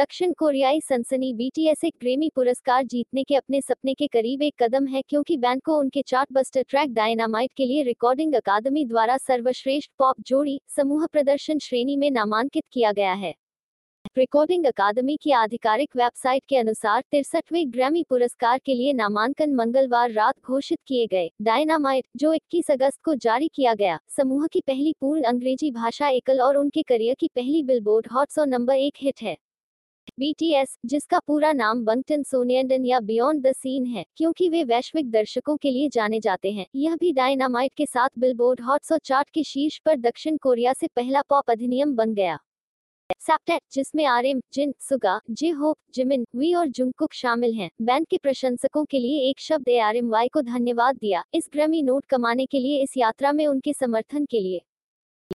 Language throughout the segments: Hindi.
दक्षिण कोरियाई सनसनी बीटीएस एक ग्रेमी पुरस्कार जीतने के अपने सपने के करीब एक कदम है क्योंकि बैंड को उनके चार्टबस्टर ट्रैक डायनामाइट के लिए रिकॉर्डिंग अकादमी द्वारा सर्वश्रेष्ठ पॉप जोड़ी समूह प्रदर्शन श्रेणी में नामांकित किया गया है। रिकॉर्डिंग अकादमी की आधिकारिक वेबसाइट के अनुसार तिरसठवें ग्रैमी पुरस्कार के लिए नामांकन मंगलवार रात घोषित किए गए। डायनामाइट, जो 21 अगस्त को जारी किया गया, समूह की पहली पूर्ण अंग्रेज़ी भाषा एकल और उनके करियर की पहली बिलबोर्ड हॉट सौ नंबर एक हिट है। बीटीएस जिसका पूरा नाम बंगटन सोनियंडन या बियॉन्ड द सीन है, क्योंकि वे वैश्विक दर्शकों के लिए जाने जाते हैं। यह भी डायनामाइट के साथ बिलबोर्ड हॉट सौ चार्ट के शीर्ष पर दक्षिण कोरिया से पहला पॉप अधिनियम बन गया। सैप्टेट जिसमें RM Jin Suga J Hope Jimin V और जुंगकुक शामिल हैं। बैंड के प्रशंसकों के लिए एक शब्द ए आर एम वाई को धन्यवाद दिया। इस ग्रमी नोट कमाने के लिए इस यात्रा में उनके समर्थन के लिए।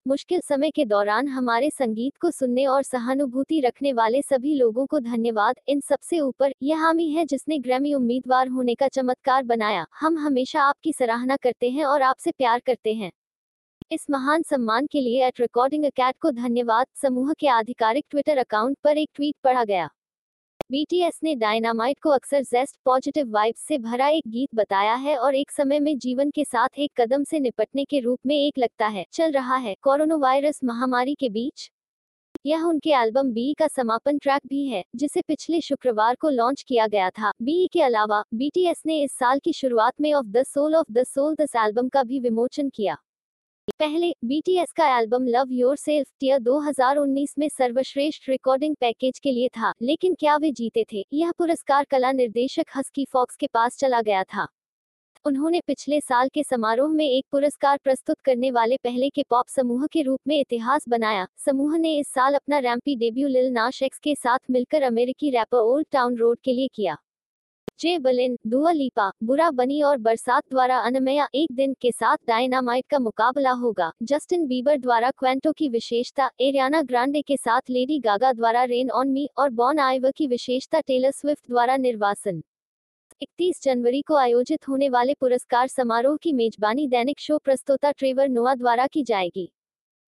मुश्किल समय के दौरान हमारे संगीत को सुनने और सहानुभूति रखने वाले सभी लोगों को धन्यवाद। इन सबसे ऊपर, यह हामी है जिसने ग्रैमी उम्मीदवार होने का चमत्कार बनाया। हम हमेशा आपकी सराहना करते हैं और आपसे प्यार करते हैं। इस महान सम्मान के लिए एट रिकॉर्डिंग अकैट को धन्यवाद। समूह के आधिकारिक ट्विटर अकाउंट पर एक ट्वीट पढ़ा गया। बीटीएस ने डायनामाइट को अक्सर जेस्ट पॉजिटिव वाइब्स से भरा एक गीत बताया है और एक समय में जीवन के साथ एक कदम से निपटने के रूप में एक लगता है, चल रहा है कोरोना वायरस महामारी के बीच। यह उनके एल्बम बी का समापन ट्रैक भी है, जिसे पिछले शुक्रवार को लॉन्च किया गया था। बी के अलावा बीटीएस ने इस साल की शुरुआत में Of the Soul Of the Soul दस एल्बम का भी विमोचन किया। पहले बीटीएस का album love your self tier 2019 में सर्वश्रेष्ठ रिकॉर्डिंग पैकेज के लिए था, लेकिन क्या वे जीते थे? यह पुरस्कार कला निर्देशक हस्की फॉक्स के पास चला गया था। उन्होंने पिछले साल के समारोह में एक पुरस्कार प्रस्तुत करने वाले पहले के पॉप समूह के रूप में इतिहास बनाया। समूह ने इस साल अपना रैम्पी डेब्यू लिल नाश एक्स के साथ मिलकर अमेरिकी रैपर ओल्ड टाउन रोड के लिए किया। जे बलिन, दुआ लीपा, बुरा बनी और बरसात द्वारा अनमया एक दिन के साथ डायनामाइट का मुकाबला होगा। जस्टिन बीबर द्वारा क्वेंटो की विशेषता, एरियाना ग्रांडे के साथ लेडी गागा द्वारा रेन ऑन मी और बॉन आइवर की विशेषता टेलर स्विफ्ट द्वारा निर्वासन। 31 जनवरी को आयोजित होने वाले पुरस्कार समारोह की मेजबानी दैनिक शो प्रस्तोता ट्रेवर नोआ द्वारा की जाएगी।